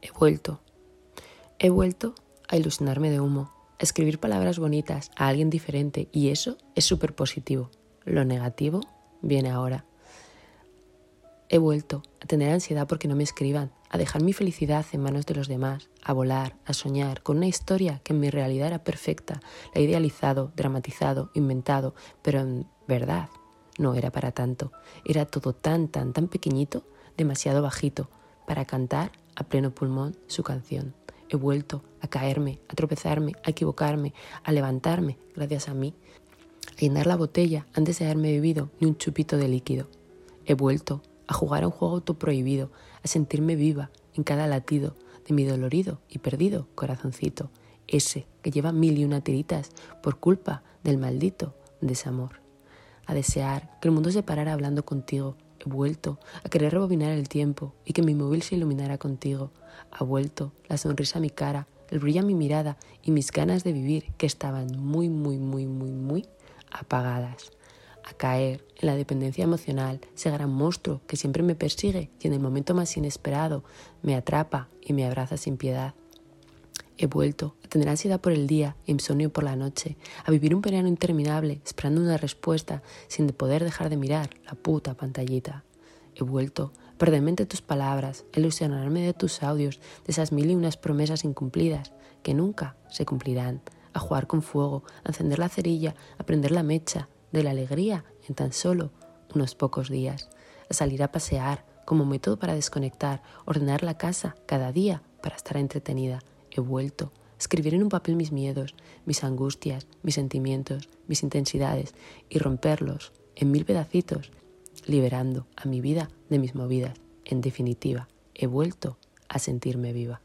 He vuelto. He vuelto a ilusionarme de humo, a escribir palabras bonitas a alguien diferente y eso es súper positivo. Lo negativo viene ahora. He vuelto a tener ansiedad porque no me escriban, a dejar mi felicidad en manos de los demás, a volar, a soñar con una historia que en mi realidad era perfecta, la he idealizado, dramatizado, inventado, pero en verdad no era para tanto. Era todo tan, tan, tan pequeñito, demasiado bajito, para cantar a pleno pulmón su canción. He vuelto a caerme, a tropezarme, a equivocarme, a levantarme, gracias a mí, a llenar la botella antes de haberme bebido ni un chupito de líquido. He vuelto a jugar a un juego autoprohibido, a sentirme viva en cada latido de mi dolorido y perdido corazoncito, ese que lleva mil y una tiritas por culpa del maldito desamor. A desear que el mundo se parara hablando contigo, vuelto a querer rebobinar el tiempo y que mi móvil se iluminara contigo. Ha vuelto la sonrisa a mi cara, el brillo a mi mirada y mis ganas de vivir que estaban muy, muy, muy, muy, muy apagadas. A caer en la dependencia emocional, ese gran monstruo que siempre me persigue y en el momento más inesperado me atrapa y me abraza sin piedad. He vuelto a tener ansiedad por el día e insomnio por la noche, a vivir un verano interminable esperando una respuesta sin poder dejar de mirar la puta pantallita. He vuelto a perderme entre tus palabras, a ilusionarme de tus audios, de esas mil y unas promesas incumplidas que nunca se cumplirán, a jugar con fuego, a encender la cerilla, a prender la mecha de la alegría en tan solo unos pocos días, a salir a pasear como método para desconectar, ordenar la casa cada día para estar entretenida he vuelto a escribir en un papel mis miedos, mis angustias, mis sentimientos, mis intensidades y romperlos en mil pedacitos, liberando a mi vida de mis movidas. En definitiva, he vuelto a sentirme viva.